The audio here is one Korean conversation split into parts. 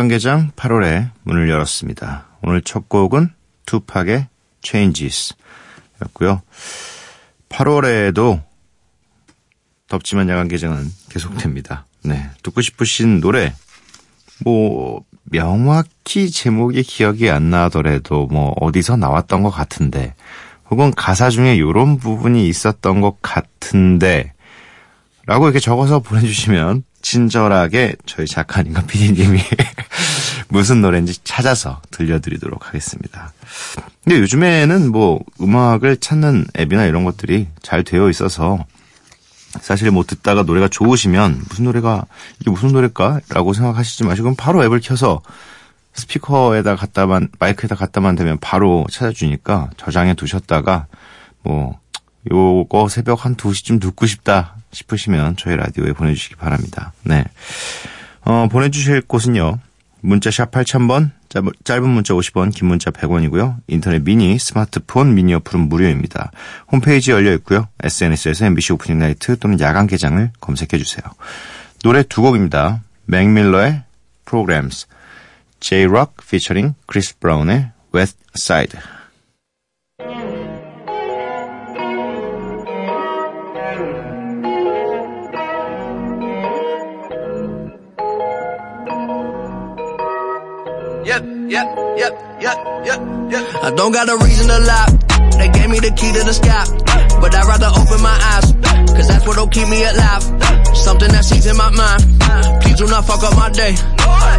야간 개장 8월에 문을 열었습니다. 오늘 첫 곡은 투팍의 Changes 였고요. 8월에도 덥지만 야간 개장은 계속됩니다. 네. 듣고 싶으신 노래, 뭐, 명확히 제목이 기억이 안 나더라도 뭐, 어디서 나왔던 것 같은데, 혹은 가사 중에 이런 부분이 있었던 것 같은데, 라고 이렇게 적어서 보내주시면 친절하게 저희 작가님과 PD님이 무슨 노래인지 찾아서 들려드리도록 하겠습니다. 근데 요즘에는 뭐 음악을 찾는 앱이나 이런 것들이 잘 되어 있어서 사실 뭐 듣다가 노래가 좋으시면 무슨 노래가 이게 무슨 노래일까? 라고 생각하시지 마시고 바로 앱을 켜서 스피커에다 갖다만 마이크에다 갖다만 대면 바로 찾아주니까 저장해 두셨다가 뭐 요거 새벽 한 2시쯤 듣고 싶다 싶으시면 저희 라디오에 보내주시기 바랍니다. 네. 어, 보내주실 곳은요. 문자 샵 8000번, 짧은 문자 50원, 긴 문자 100원이고요. 인터넷 미니, 스마트폰 미니 어플은 무료입니다. 홈페이지 열려 있고요. SNS에서 MBC 오프닝 나이트 또는 야간 개장을 검색해 주세요. 노래 두 곡입니다. 맥밀러의 Programs, J-Rock featuring 크리스 브라운의 West Side. Yep, yep, yep, yep, yep, yep. I don't got a reason to lie. They gave me the key to the sky. But I'd rather open my eyes. Cause that's what'll keep me alive. Something that sees in my mind. Please do not fuck up my day.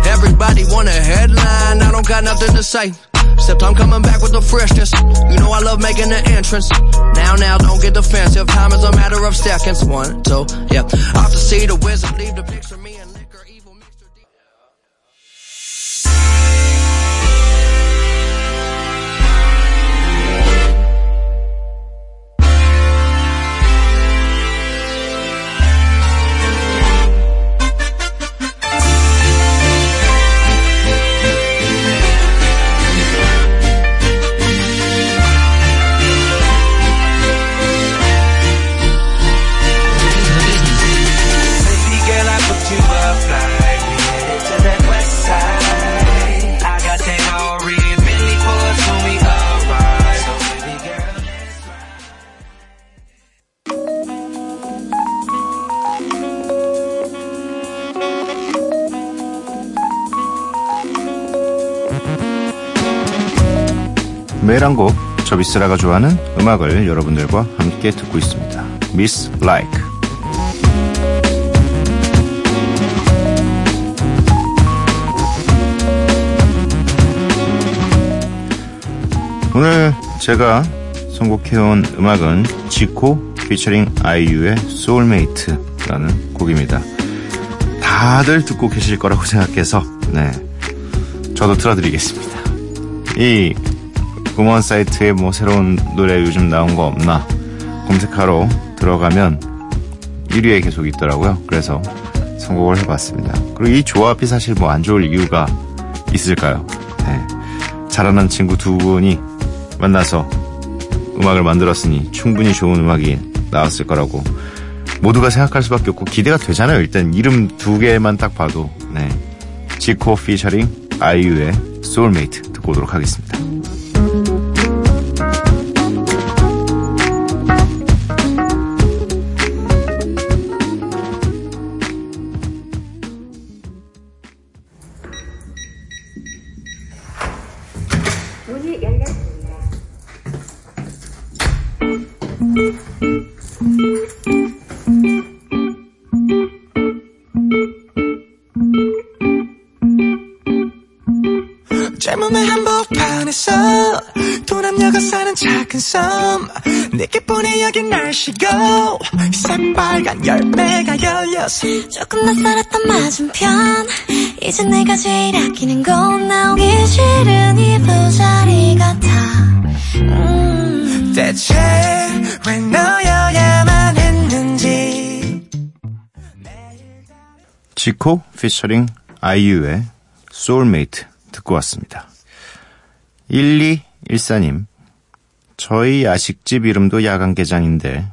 Everybody want a headline. I don't got nothing to say. Except I'm coming back with the freshness. You know I love making the entrance. Now, now, don't get defensive. Time is a matter of seconds. One, two, yeah. Off to see the wizard. Leave the picture 11곡 저 미쓰라가 좋아하는 음악을 여러분들과 함께 듣고 있습니다. Miss Like. 오늘 제가 선곡해온 음악은 지코 피처링 아이유의 소울메이트라는 곡입니다. 다들 듣고 계실 거라고 생각해서 네 저도 틀어드리겠습니다. 이 음원 사이트에 뭐 새로운 노래 요즘 나온 거 없나 검색하러 들어가면 1위에 계속 있더라고요. 그래서 선곡을 해봤습니다. 그리고 이 조합이 사실 뭐 안 좋을 이유가 있을까요? 네. 잘하는 친구 두 분이 만나서 음악을 만들었으니 충분히 좋은 음악이 나왔을 거라고 모두가 생각할 수밖에 없고 기대가 되잖아요. 일단 이름 두 개만 딱 봐도 네. 지코 피처링 아이유의 소울메이트 듣고 오도록 하겠습니다. 제 몸의 한복판에서 도남녀가 사는 작은 섬. 내게 보내 여긴 날씨고 새빨간 열매가 열려 조금 낯설었던 맞은편 이제 내가 제일 아끼는 건 나오기 싫은 이 부자리 같아. 음. 대체 왜 너여야만 했는지. 지코 피처링 아이유의 소울메이트 듣고 왔습니다. 1214님, 저희 야식집 이름도 야간개장인데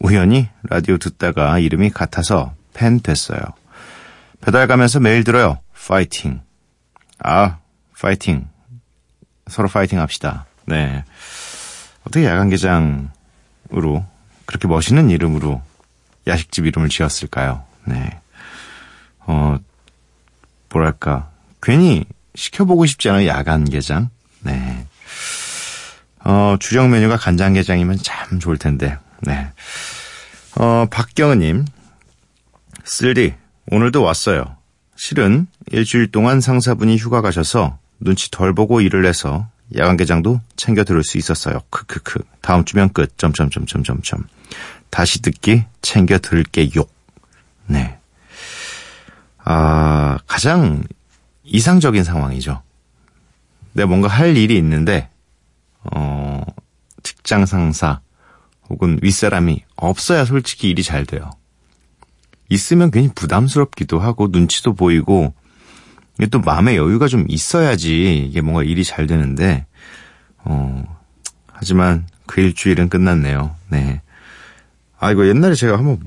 우연히 라디오 듣다가 이름이 같아서 팬 됐어요. 배달 가면서 매일 들어요. 파이팅. 아, 파이팅. 서로 파이팅 합시다. 네. 어떻게 야간개장으로 그렇게 멋있는 이름으로 야식집 이름을 지었을까요? 네. 어, 뭐랄까. 괜히 시켜보고 싶지 않아요. 야간개장. 네. 어, 주력 메뉴가 간장게장이면 참 좋을 텐데. 네. 어, 박경은님. 쓸디, 오늘도 왔어요. 실은 일주일 동안 상사분이 휴가 가셔서 눈치 덜 보고 일을 해서 야간개장도 챙겨 들을 수 있었어요. 크크크. 다음 주면 끝. 점점점점점점. 다시 듣기 챙겨 들을게요. 네. 아, 가장 이상적인 상황이죠. 내가 뭔가 할 일이 있는데, 어, 직장 상사 혹은 윗사람이 없어야 솔직히 일이 잘 돼요. 있으면 괜히 부담스럽기도 하고 눈치도 보이고 이게 또 마음의 여유가 좀 있어야지 이게 뭔가 일이 잘 되는데 어 하지만 그 일주일은 끝났네요. 네. 아 이거 옛날에 제가 한번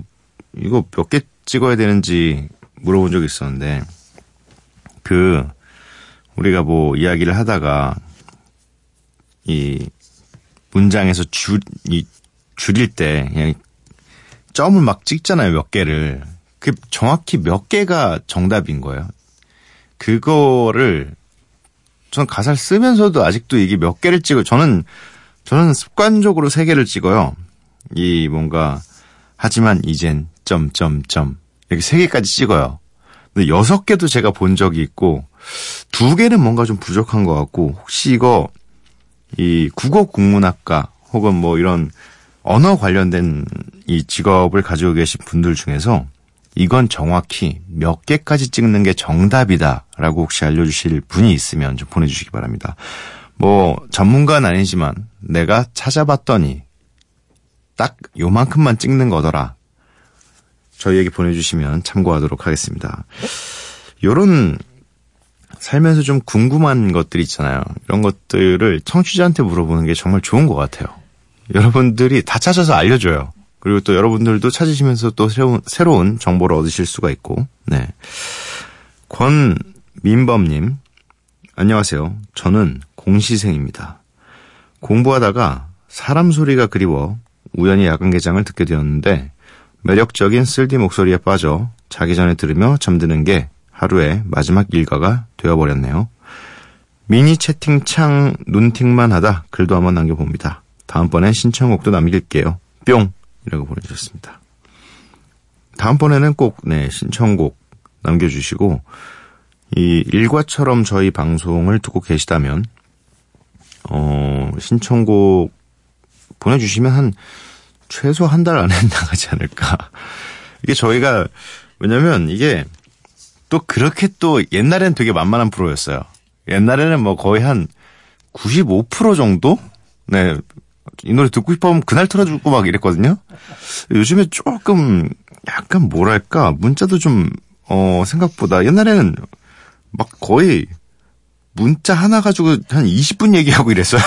이거 몇 개 찍어야 되는지 물어본 적이 있었는데 그 우리가 뭐 이야기를 하다가 이 문장에서 줄, 이 줄일 때 그냥 점을 막 찍잖아요, 몇 개를. 그 정확히 몇 개가 정답인 거예요. 그거를 전 가사를 쓰면서도 아직도 이게 몇 개를 찍어요. 저는 저는 습관적으로 세 개를 찍어요. 이 뭔가 하지만 이젠 점점점 이렇게 세 개까지 찍어요. 근데 여섯 개도 제가 본 적이 있고 두 개는 뭔가 좀 부족한 것 같고 혹시 이거 이 국어 국문학과 혹은 뭐 이런 언어 관련된 이 직업을 가지고 계신 분들 중에서 이건 정확히 몇 개까지 찍는 게 정답이다라고 혹시 알려주실 분이 있으면 좀 보내주시기 바랍니다. 뭐 전문가는 아니지만 내가 찾아봤더니 딱 요만큼만 찍는 거더라. 저희에게 보내주시면 참고하도록 하겠습니다. 요런 살면서 좀 궁금한 것들이 있잖아요. 이런 것들을 청취자한테 물어보는 게 정말 좋은 것 같아요. 여러분들이 다 찾아서 알려줘요. 그리고 또 여러분들도 찾으시면서 또 새로운, 새로운 정보를 얻으실 수가 있고, 네. 권민범님, 안녕하세요. 저는 공시생입니다. 공부하다가 사람 소리가 그리워 우연히 야간개장을 듣게 되었는데, 매력적인 쓸디 목소리에 빠져 자기 전에 들으며 잠드는 게 하루의 마지막 일과가 되어버렸네요. 미니 채팅창 눈팅만 하다 글도 한번 남겨봅니다. 다음번엔 신청곡도 남길게요. 뿅! 이라고 보내주셨습니다. 다음번에는 꼭, 네, 신청곡 남겨주시고, 이 일과처럼 저희 방송을 듣고 계시다면, 어, 신청곡 보내주시면 한, 최소 한 달 안에 나가지 않을까. 이게 저희가, 왜냐면 이게 또 그렇게 또 옛날엔 되게 만만한 프로였어요. 옛날에는 뭐 거의 한 95% 정도? 네. 이 노래 듣고 싶으면 그날 틀어주고 막 이랬거든요. 요즘에 조금 약간 뭐랄까 문자도 좀 어 생각보다 옛날에는 막 거의 문자 하나 가지고 한 20분 얘기하고 이랬어요.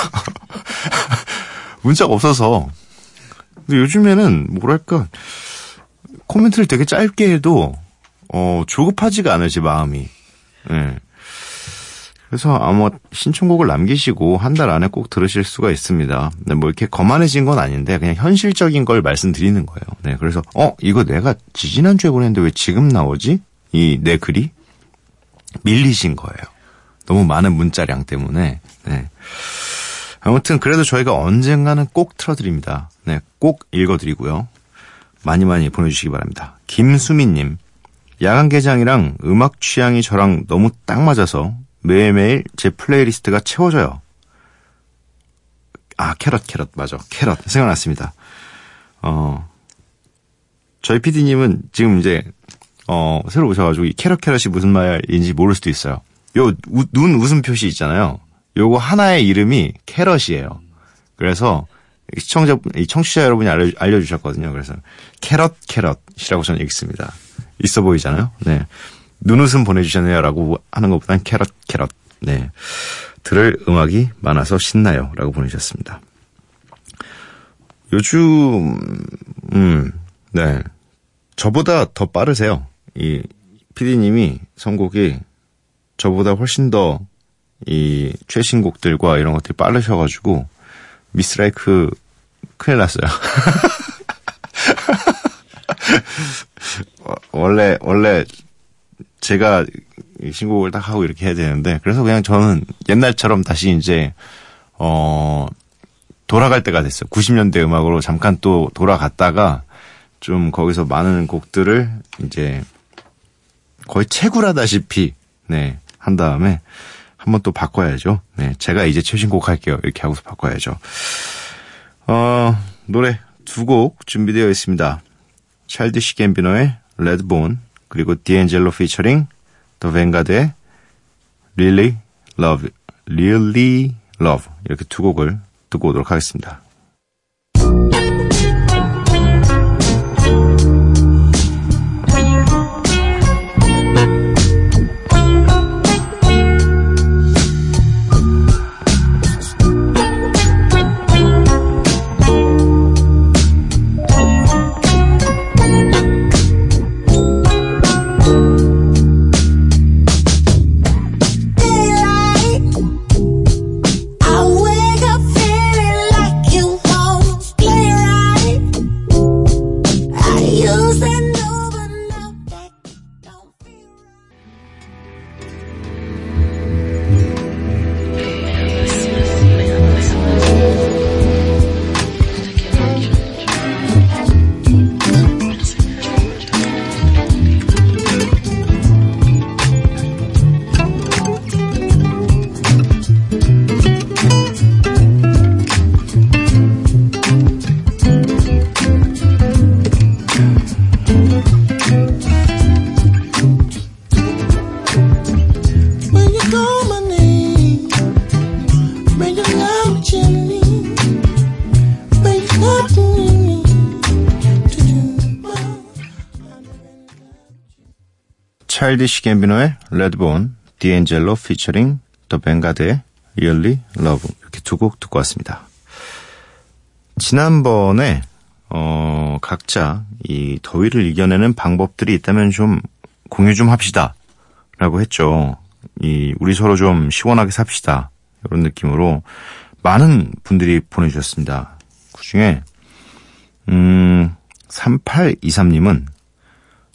문자가 없어서. 근데 요즘에는 뭐랄까 코멘트를 되게 짧게 해도 어 조급하지가 제 마음이. 예. 그래서 아마 신청곡을 남기시고 한 달 안에 꼭 들으실 수가 있습니다. 네, 뭐 이렇게 거만해진 건 아닌데 그냥 현실적인 걸 말씀드리는 거예요. 네, 그래서 어 이거 내가 지지난주에 보냈는데 왜 지금 나오지? 이 내 글이 밀리신 거예요. 너무 많은 문자량 때문에. 네. 아무튼 그래도 저희가 언젠가는 꼭 틀어드립니다. 네, 꼭 읽어드리고요. 많이 많이 보내주시기 바랍니다. 김수민님, 야간 개장이랑 음악 취향이 저랑 너무 딱 맞아서 매일매일 제 playlist가 채워져요. 아, caret, caret. 맞아. caret. 생각났습니다. 어, 저희 PD님은 지금 이제, 어, 새로 오셔가지고 이 caret, caret이 무슨 말인지 모를 수도 있어요. 요, 우- 눈 웃음 표시 있잖아요. 요거 하나의 이름이 caret이에요. 그래서 시청자, 이 청취자 여러분이 알려, 알려 주셨거든요. 그래서 캐럿, 캐럿이라고 저는 읽습니다. 있어 보이잖아요. 네. 눈웃음 보내주셨네요. 라고 하는 것보단 캐럿, 캐럿. 네. 들을 음악이 많아서 신나요. 라고 보내주셨습니다. 요즘, 음, 네. 저보다 더 빠르세요. 이, 피디님이 선곡이 저보다 훨씬 더 이 최신곡들과 이런 것들이 빠르셔가지고 미스라이크 큰일 났어요. 어, 원래 원래 제가 이 신곡을 딱 하고 이렇게 해야 되는데 그래서 그냥 저는 옛날처럼 다시 이제 어 돌아갈 때가 됐어요. 90년대 음악으로 잠깐 또 돌아갔다가 좀 거기서 많은 곡들을 이제 거의 채굴하다시피 네, 한 다음에 한번 또 바꿔야죠. 네, 제가 이제 최신곡 할게요. 이렇게 하고서 바꿔야죠. 어, 노래 두 곡 준비되어 있습니다. Childish Gambino의 Redbone 그리고 D'Angelo featuring The Vanguard의 Really Love, Really Love 이렇게 두 곡을 듣고 오도록 하겠습니다. Childish Gambino의 Redbone, D'Angelo featuring The Vanguard의 Really Love 이렇게 두 곡 듣고 왔습니다. 지난번에 어, 각자 이 더위를 이겨내는 방법들이 있다면 좀 공유 좀 합시다. 라고 했죠. 이, 우리 서로 좀 시원하게 삽시다. 이런 느낌으로 많은 분들이 보내주셨습니다. 그 중에, 음, 3823님은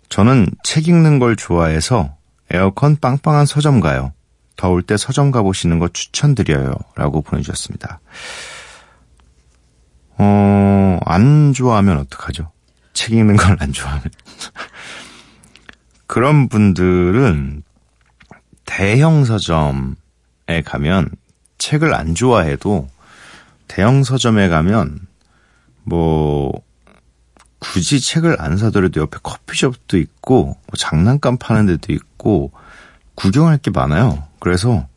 저는 책 읽는 걸 좋아해서 에어컨 빵빵한 서점 가요. 더울 때 서점 가보시는 거 추천드려요. 라고 보내주셨습니다. 어, 안 좋아하면 어떡하죠? 책 읽는 걸 안 좋아하면. 그런 분들은 대형 서점에 가면 책을 안 좋아해도 대형 서점에 가면 뭐 굳이 책을 안 사더라도 옆에 커피숍도 있고 뭐 장난감 파는 데도 있고 구경할 게 많아요. 그래서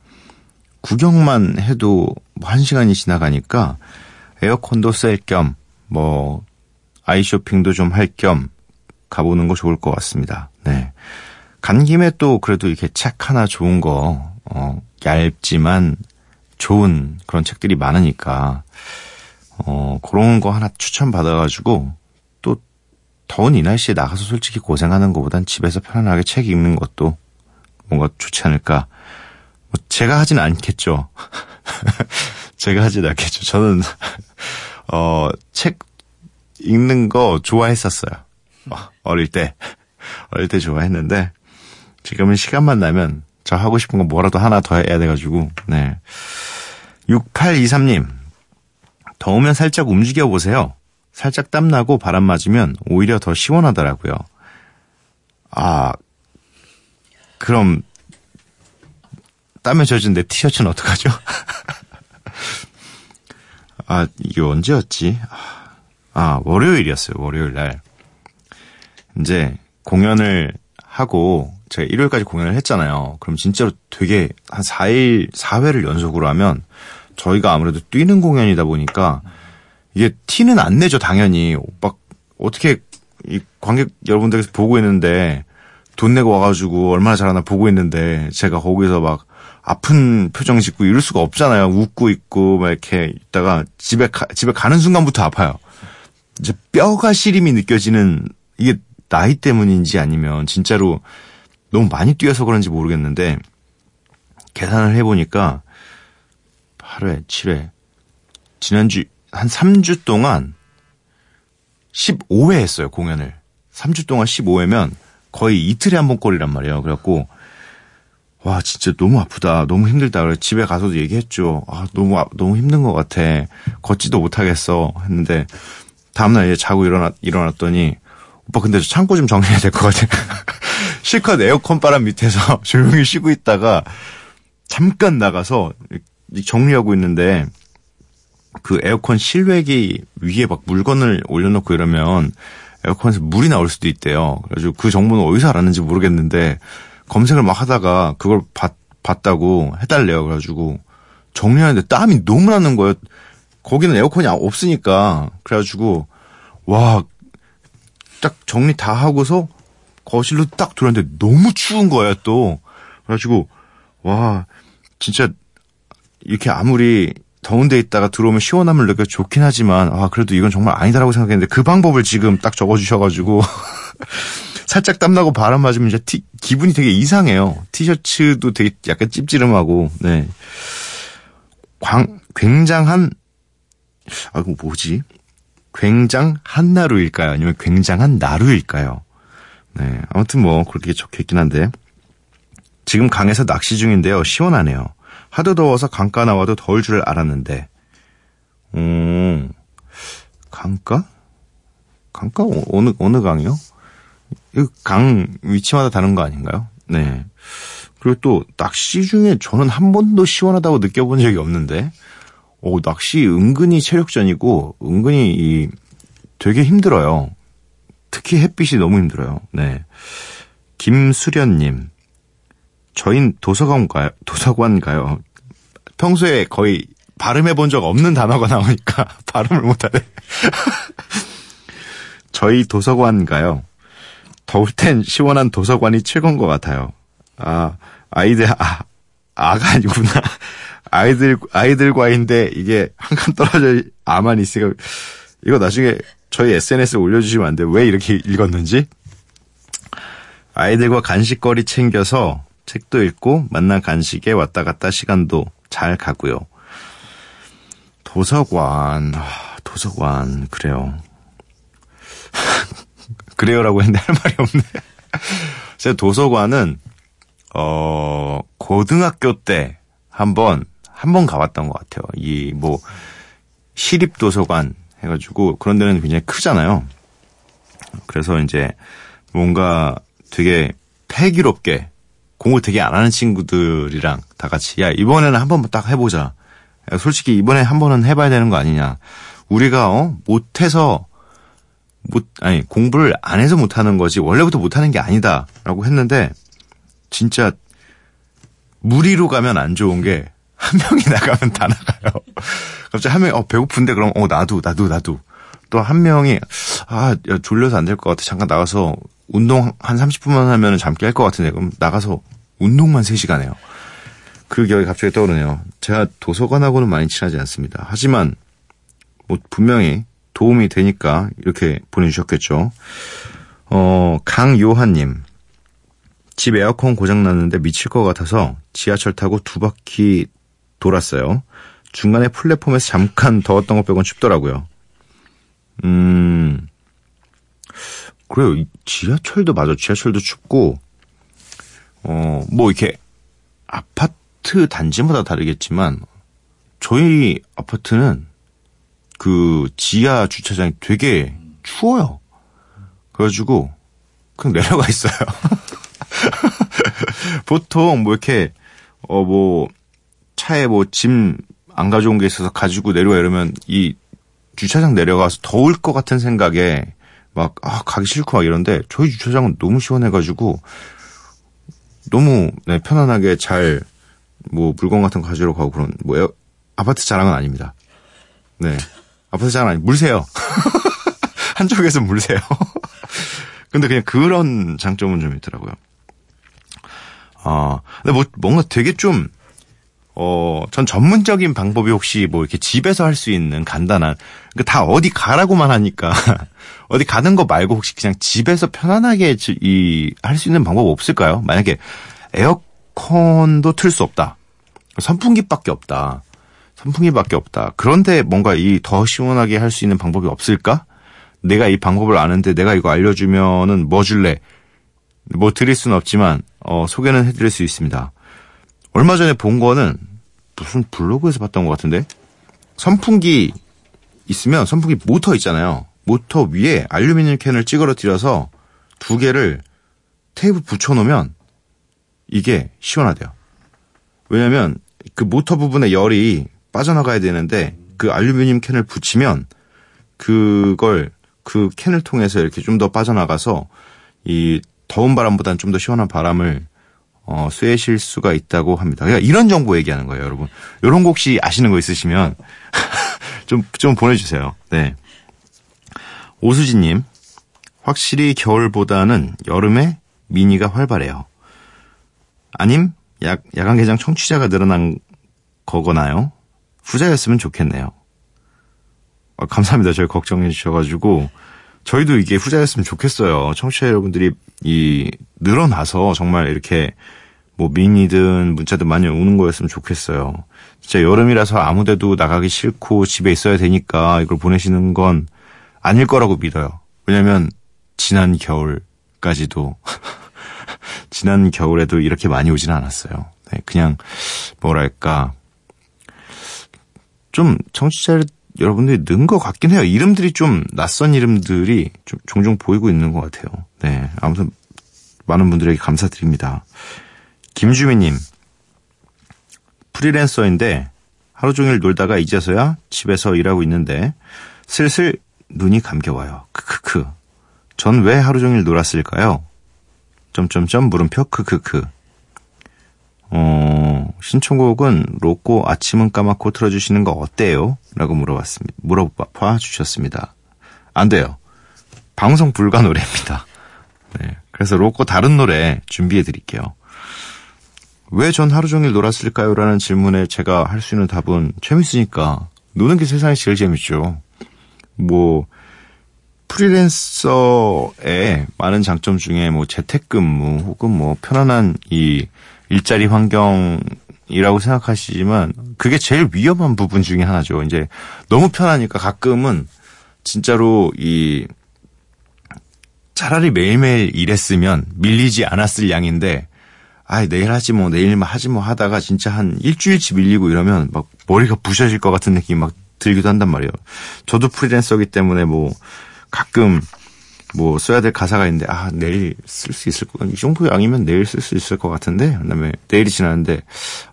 구경만 해도 뭐 한 시간이 지나가니까 에어컨도 셀 겸 뭐 아이 쇼핑도 좀 할 겸 가보는 거 좋을 것 같습니다. 네. 간 김에 또 그래도 이렇게 책 하나 좋은 거, 어, 얇지만 좋은 그런 책들이 많으니까, 어, 그런 거 하나 추천받아가지고, 또 더운 이 날씨에 나가서 솔직히 고생하는 것보단 집에서 편안하게 책 읽는 것도 뭔가 좋지 않을까. 뭐 제가 하진 않겠죠. 제가 하진 않겠죠. 저는, 어, 책 읽는 거 좋아했었어요. 어, 어릴 때. 어릴 때 좋아했는데, 지금은 시간만 나면 저 하고 싶은 거 뭐라도 하나 더 해야 돼가지고, 네. 6823님, 더우면 살짝 움직여 보세요. 살짝 땀나고 바람 맞으면 오히려 더 시원하더라고요. 아, 그럼, 땀에 젖은 내 티셔츠는 어떡하죠? 아, 이게 언제였지? 아, 월요일이었어요. 월요일 날. 이제 공연을 하고 제가 일요일까지 공연을 했잖아요. 그럼 진짜로 되게 한 4일, 4회를 연속으로 하면 저희가 아무래도 뛰는 공연이다 보니까 이게 티는 안 내죠, 당연히. 막 어떻게 이 관객 여러분들께서 보고 있는데 돈 내고 와가지고 얼마나 잘하나 보고 있는데 제가 거기서 막 아픈 표정 짓고 이럴 수가 없잖아요. 웃고 있고 막 이렇게 있다가 집에 가, 집에 가는 순간부터 아파요. 이제 뼈가 시림이 느껴지는 이게 나이 때문인지 아니면 진짜로 너무 많이 뛰어서 그런지 모르겠는데 계산을 해보니까 8회, 7회 지난주 한 3주 동안 15회 했어요 공연을. 3주 동안 15회면 거의 이틀에 한 번 꼴이란 말이에요. 그래갖고 와 진짜 너무 아프다. 너무 힘들다. 그래 집에 가서도 얘기했죠. 아 너무 아- 너무 힘든 것 같아. 걷지도 못하겠어. 했는데 다음날 이제 자고 일어나 일어났더니 오빠 근데 저 창고 좀 정리해야 될 것 같아. 실컷 에어컨 바람 밑에서 조용히 쉬고 있다가 잠깐 나가서 정리하고 있는데 그 에어컨 실외기 위에 막 물건을 올려놓고 이러면 에어컨에서 물이 나올 수도 있대요. 그래가지고 그 정보는 어디서 알았는지 모르겠는데 검색을 막 하다가 그걸 봤, 봤다고 해달래요. 그래가지고 정리하는데 땀이 너무 나는 거예요. 거기는 에어컨이 없으니까. 그래가지고 와, 딱 정리 다 하고서 거실로 딱 들어왔는데 너무 추운 거예요 또. 그래가지고 와 진짜 이렇게 아무리 더운 데 있다가 들어오면 시원함을 느껴 좋긴 하지만 아 그래도 이건 정말 아니다라고 생각했는데 그 방법을 지금 딱 적어주셔가지고 살짝 땀나고 바람 맞으면 이제 티- 기분이 되게 이상해요. 티셔츠도 되게 약간 찝찝하고 네. 광, 굉장한 아 이거 뭐지? 굉장 한 나루일까요? 아니면 굉장한 나루일까요? 네 아무튼 뭐 그렇게 적혀 있긴 한데. 지금 강에서 낚시 중인데요. 시원하네요. 하도 더워서 강가 나와도 더울 줄 알았는데. 음, 강가? 강가? 어- 어느, 어느 강이요? 이강 위치마다 다른 거 아닌가요? 네. 그리고 또 낚시 중에 저는 한 번도 시원하다고 느껴본 적이 없는데, 오, 낚시 은근히 체력전이고, 은근히 이, 되게 힘들어요. 특히 햇빛이 너무 힘들어요. 네. 김수련님. 저흰 도서관 가요. 도서관 가요. 평소에 거의 발음해 본 적 없는 단어가 나오니까 발음을 못하네. 저희 도서관 가요. 더울 땐 시원한 도서관이 최고인 것 같아요. 아, 아이들, 아, 아가 아니구나. 아이들, 아이들과인데 이게 한 칸 떨어져 아만 있으니까 이거 나중에 저희 SNS에 올려주시면 안 돼요. 왜 이렇게 읽었는지? 아이들과 간식거리 챙겨서 책도 읽고 만난 간식에 왔다 갔다 시간도 잘 가고요. 도서관, 아, 도서관, 그래요. 그래요라고 했는데 할 말이 없네. 제가 도서관은, 어, 고등학교 때 한 번, 한 번 가봤던 것 같아요. 이, 뭐, 시립도서관 해가지고 그런 데는 굉장히 크잖아요. 그래서 이제 뭔가 되게 패기롭게 공부 되게 안 하는 친구들이랑 다 같이 야 이번에는 한번딱 해보자. 야, 솔직히 이번에 한 번은 해봐야 되는 거 아니냐. 우리가 어 못해서 못 아니 공부를 안 해서 못하는 거지 원래부터 못하는 게 아니다라고 했는데 진짜 무리로 가면 안 좋은 게 한 명이 나가면 다 나가요. 갑자기 한 명이 어 배고픈데 그럼 어 나도 나도 나도 또 한 명이 아 야, 졸려서 안 될 것 같아 잠깐 나가서 운동 한 30분만 하면 잠 깰 것 같은데 그럼 나가서 운동만 3시간 해요. 그 기억이 갑자기 떠오르네요. 제가 도서관하고는 많이 친하지 않습니다. 하지만 뭐 분명히 도움이 되니까 이렇게 보내주셨겠죠. 어 강요한님 집 에어컨 고장 났는데 미칠 것 같아서 지하철 타고 두 바퀴 돌았어요. 중간에 플랫폼에서 잠깐 더웠던 것 빼곤 춥더라고요. 음, 그래요. 이 지하철도 맞아. 지하철도 춥고, 어, 뭐 이렇게 아파트 단지마다 다르겠지만, 저희 아파트는 그 지하 주차장이 되게 추워요. 그래가지고, 그냥 내려가 있어요. 보통 뭐 이렇게, 어, 뭐, 차에 뭐 짐 안 가져온 게 있어서 가지고 내려와 이러면 이 주차장 내려가서 더울 것 같은 생각에 막, 아, 가기 싫고 막 이런데 저희 주차장은 너무 시원해가지고 너무 네, 편안하게 잘 뭐 물건 같은 거 가지러 가고 그런 뭐 에어- 아파트 자랑은 아닙니다. 네. 아파트 자랑 아니 물세요. 한쪽에서 물세요. 근데 그냥 그런 장점은 좀 있더라고요. 아, 근데 뭐 뭔가 되게 좀 어, 전 전문적인 방법이 혹시 뭐 이렇게 집에서 할 수 있는 간단한, 그다 어디 가라고만 하니까, 어디 가는 거 말고 혹시 그냥 집에서 편안하게 지- 이, 할 수 있는 방법 없을까요? 만약에 에어컨도 틀 수 없다. 선풍기밖에 없다. 선풍기밖에 없다. 그런데 뭔가 이 더 시원하게 할 수 있는 방법이 없을까? 내가 이 방법을 아는데 내가 이거 알려주면은 뭐 줄래? 뭐 드릴 수는 없지만, 어, 소개는 해드릴 수 있습니다. 얼마 전에 본 거는 무슨 블로그에서 봤던 것 같은데 선풍기 있으면 선풍기 모터 있잖아요. 모터 위에 알루미늄 캔을 찌그러뜨려서 두 개를 테이프 붙여놓으면 이게 시원하대요. 왜냐면 그 모터 부분에 열이 빠져나가야 되는데 그 알루미늄 캔을 붙이면 그걸 그 캔을 통해서 이렇게 좀 더 빠져나가서 이 더운 바람보다는 좀 더 시원한 바람을 어, 쐬실 수가 있다고 합니다. 그러니까 이런 정보 얘기하는 거예요, 여러분. 이런 거 혹시 아시는 거 있으시면 좀, 좀 보내주세요. 네. 오수진님, 확실히 겨울보다는 여름에 미니가 활발해요. 아님, 야, 야간 개장 청취자가 늘어난 거거나요? 후자였으면 좋겠네요. 아, 감사합니다. 저희 걱정해 주셔가지고. 저희도 이게 후자였으면 좋겠어요. 청취자 여러분들이 이 늘어나서 정말 이렇게 뭐 미니든 문자든 많이 오는 거였으면 좋겠어요. 진짜 여름이라서 아무데도 나가기 싫고 집에 있어야 되니까 이걸 보내시는 건 아닐 거라고 믿어요. 왜냐면 지난 겨울까지도 지난 겨울에도 이렇게 많이 오지는 않았어요. 네, 그냥 뭐랄까 좀 청취자 여러분들이 는 것 같긴 해요. 이름들이 좀 낯선 이름들이 좀 종종 보이고 있는 것 같아요. 네. 아무튼 많은 분들에게 감사드립니다. 김주미님. 프리랜서인데 하루 종일 놀다가 이제서야 집에서 일하고 있는데 슬슬 눈이 감겨와요. 크크크. 전 왜 하루 종일 놀았을까요? 점점점 물음표 크크크. 어, 신청곡은 로꼬 아침은 까맣고 틀어주시는 거 어때요? 라고 물어봤습니다. 물어봐 주셨습니다. 안 돼요. 방송 불가 노래입니다. 네. 그래서 로꼬 다른 노래 준비해 드릴게요. 왜 전 하루 종일 놀았을까요? 라는 질문에 제가 할 수 있는 답은 재밌으니까. 노는 게 세상에 제일 재밌죠. 뭐, 프리랜서의 많은 장점 중에 뭐 재택근무 혹은 뭐 편안한 이 일자리 환경이라고 생각하시지만 그게 제일 위험한 부분 중에 하나죠. 이제 너무 편하니까 가끔은 진짜로 이 차라리 매일매일 일했으면 밀리지 않았을 양인데 아 내일 하지 뭐 내일만 하지 뭐 하다가 진짜 한 일주일치 밀리고 이러면 막 머리가 부셔질 것 같은 느낌이 막 들기도 한단 말이에요. 저도 프리랜서기 때문에 뭐 가끔 뭐 써야 될 가사가 있는데 아 내일 쓸 수 있을 거이 정도 양이면 내일 쓸 수 있을 것 같은데 그다음에 내일이 지났는데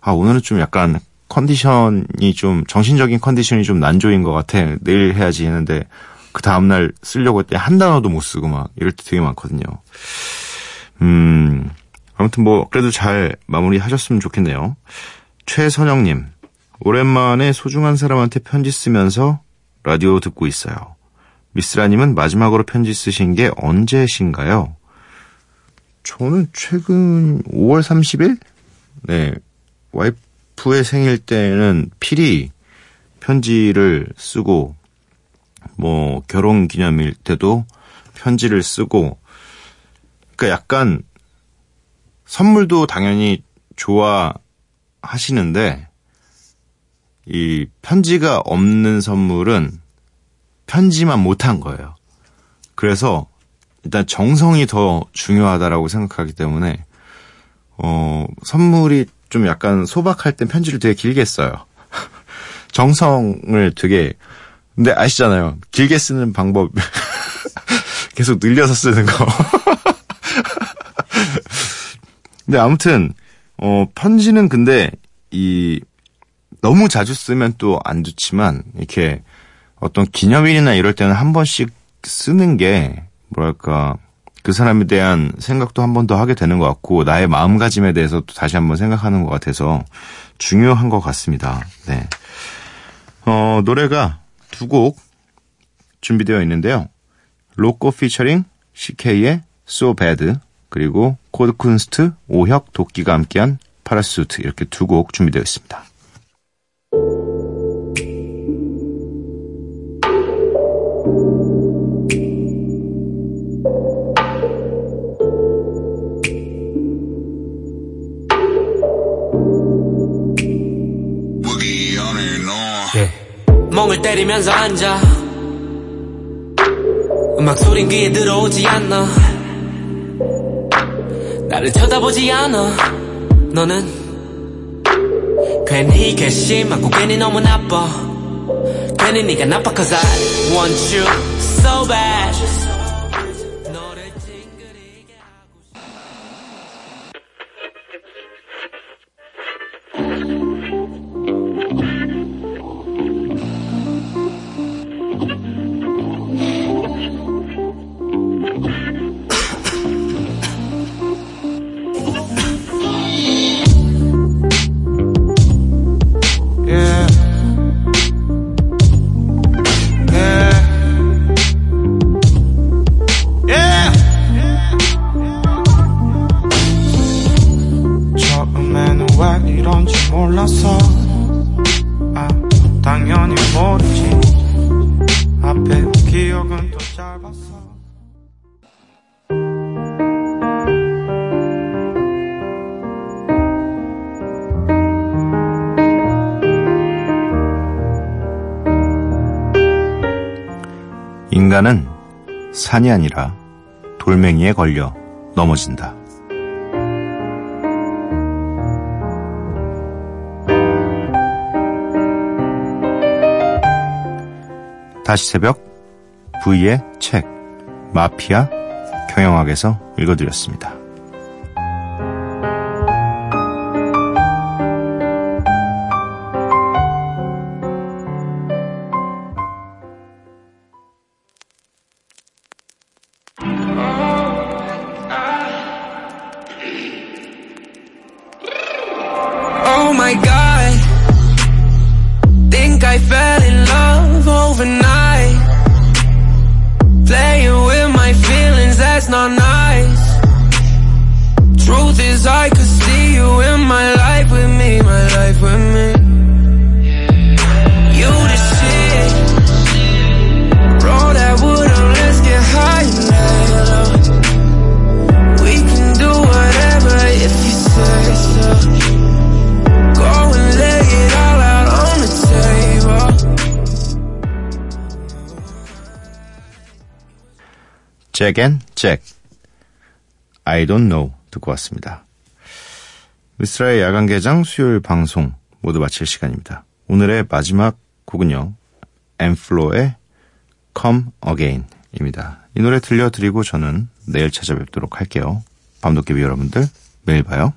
아 오늘은 좀 약간 컨디션이 좀 정신적인 컨디션이 좀 난조인 것 같아 내일 해야지 했는데 그 다음 날 쓰려고 했더니 한 단어도 못 쓰고 막 이럴 때 되게 많거든요. 음 아무튼 뭐 그래도 잘 마무리하셨으면 좋겠네요. 최선영님 오랜만에 소중한 사람한테 편지 쓰면서 라디오 듣고 있어요. 미스라님은 마지막으로 편지 쓰신 게 언제신가요? 저는 최근 5월 30일? 네. 와이프의 생일 때는 필히 편지를 쓰고, 뭐, 결혼 기념일 때도 편지를 쓰고, 그니까 약간, 선물도 당연히 좋아하시는데, 이 편지가 없는 선물은 편지만 못한 거예요. 그래서 일단 정성이 더 중요하다라고 생각하기 때문에 어 선물이 좀 약간 소박할 땐 편지를 되게 길게 써요. 정성을 되게 근데 아시잖아요. 길게 쓰는 방법 계속 늘려서 쓰는 거. 근데 아무튼 어 편지는 근데 이 너무 자주 쓰면 또 안 좋지만 이렇게 어떤 기념일이나 이럴 때는 한 번씩 쓰는 게 뭐랄까 그 사람에 대한 생각도 한 번 더 하게 되는 것 같고 나의 마음가짐에 대해서 또 다시 한번 생각하는 것 같아서 중요한 것 같습니다. 네. 어, 노래가 두 곡 준비되어 있는데요. 로꼬 featuring CK의 So Bad 그리고 코드쿤스트 오혁 도끼가 함께한 Parachute 이렇게 두 곡 준비되어 있습니다. 예. 멍을 때리면서 앉아 음악 소린 귀에 들어오지 않아 나를 쳐다보지 않아. 너는 괜히 괘씸하고 괜히 너무 나빠. 괜히 네가 나빠 cause I want you so bad 산이 아니라 돌멩이에 걸려 넘어진다. 다시 새벽 V의 책 마피아 경영학에서 읽어드렸습니다. I don't know 듣고 왔습니다. 미스라의 야간 개장 수요일 방송 모두 마칠 시간입니다. 오늘의 마지막 곡은요. 엠플로의 Come Again입니다. 이 노래 들려드리고 저는 내일 찾아뵙도록 할게요. 밤도깨비 여러분들 매일 봐요.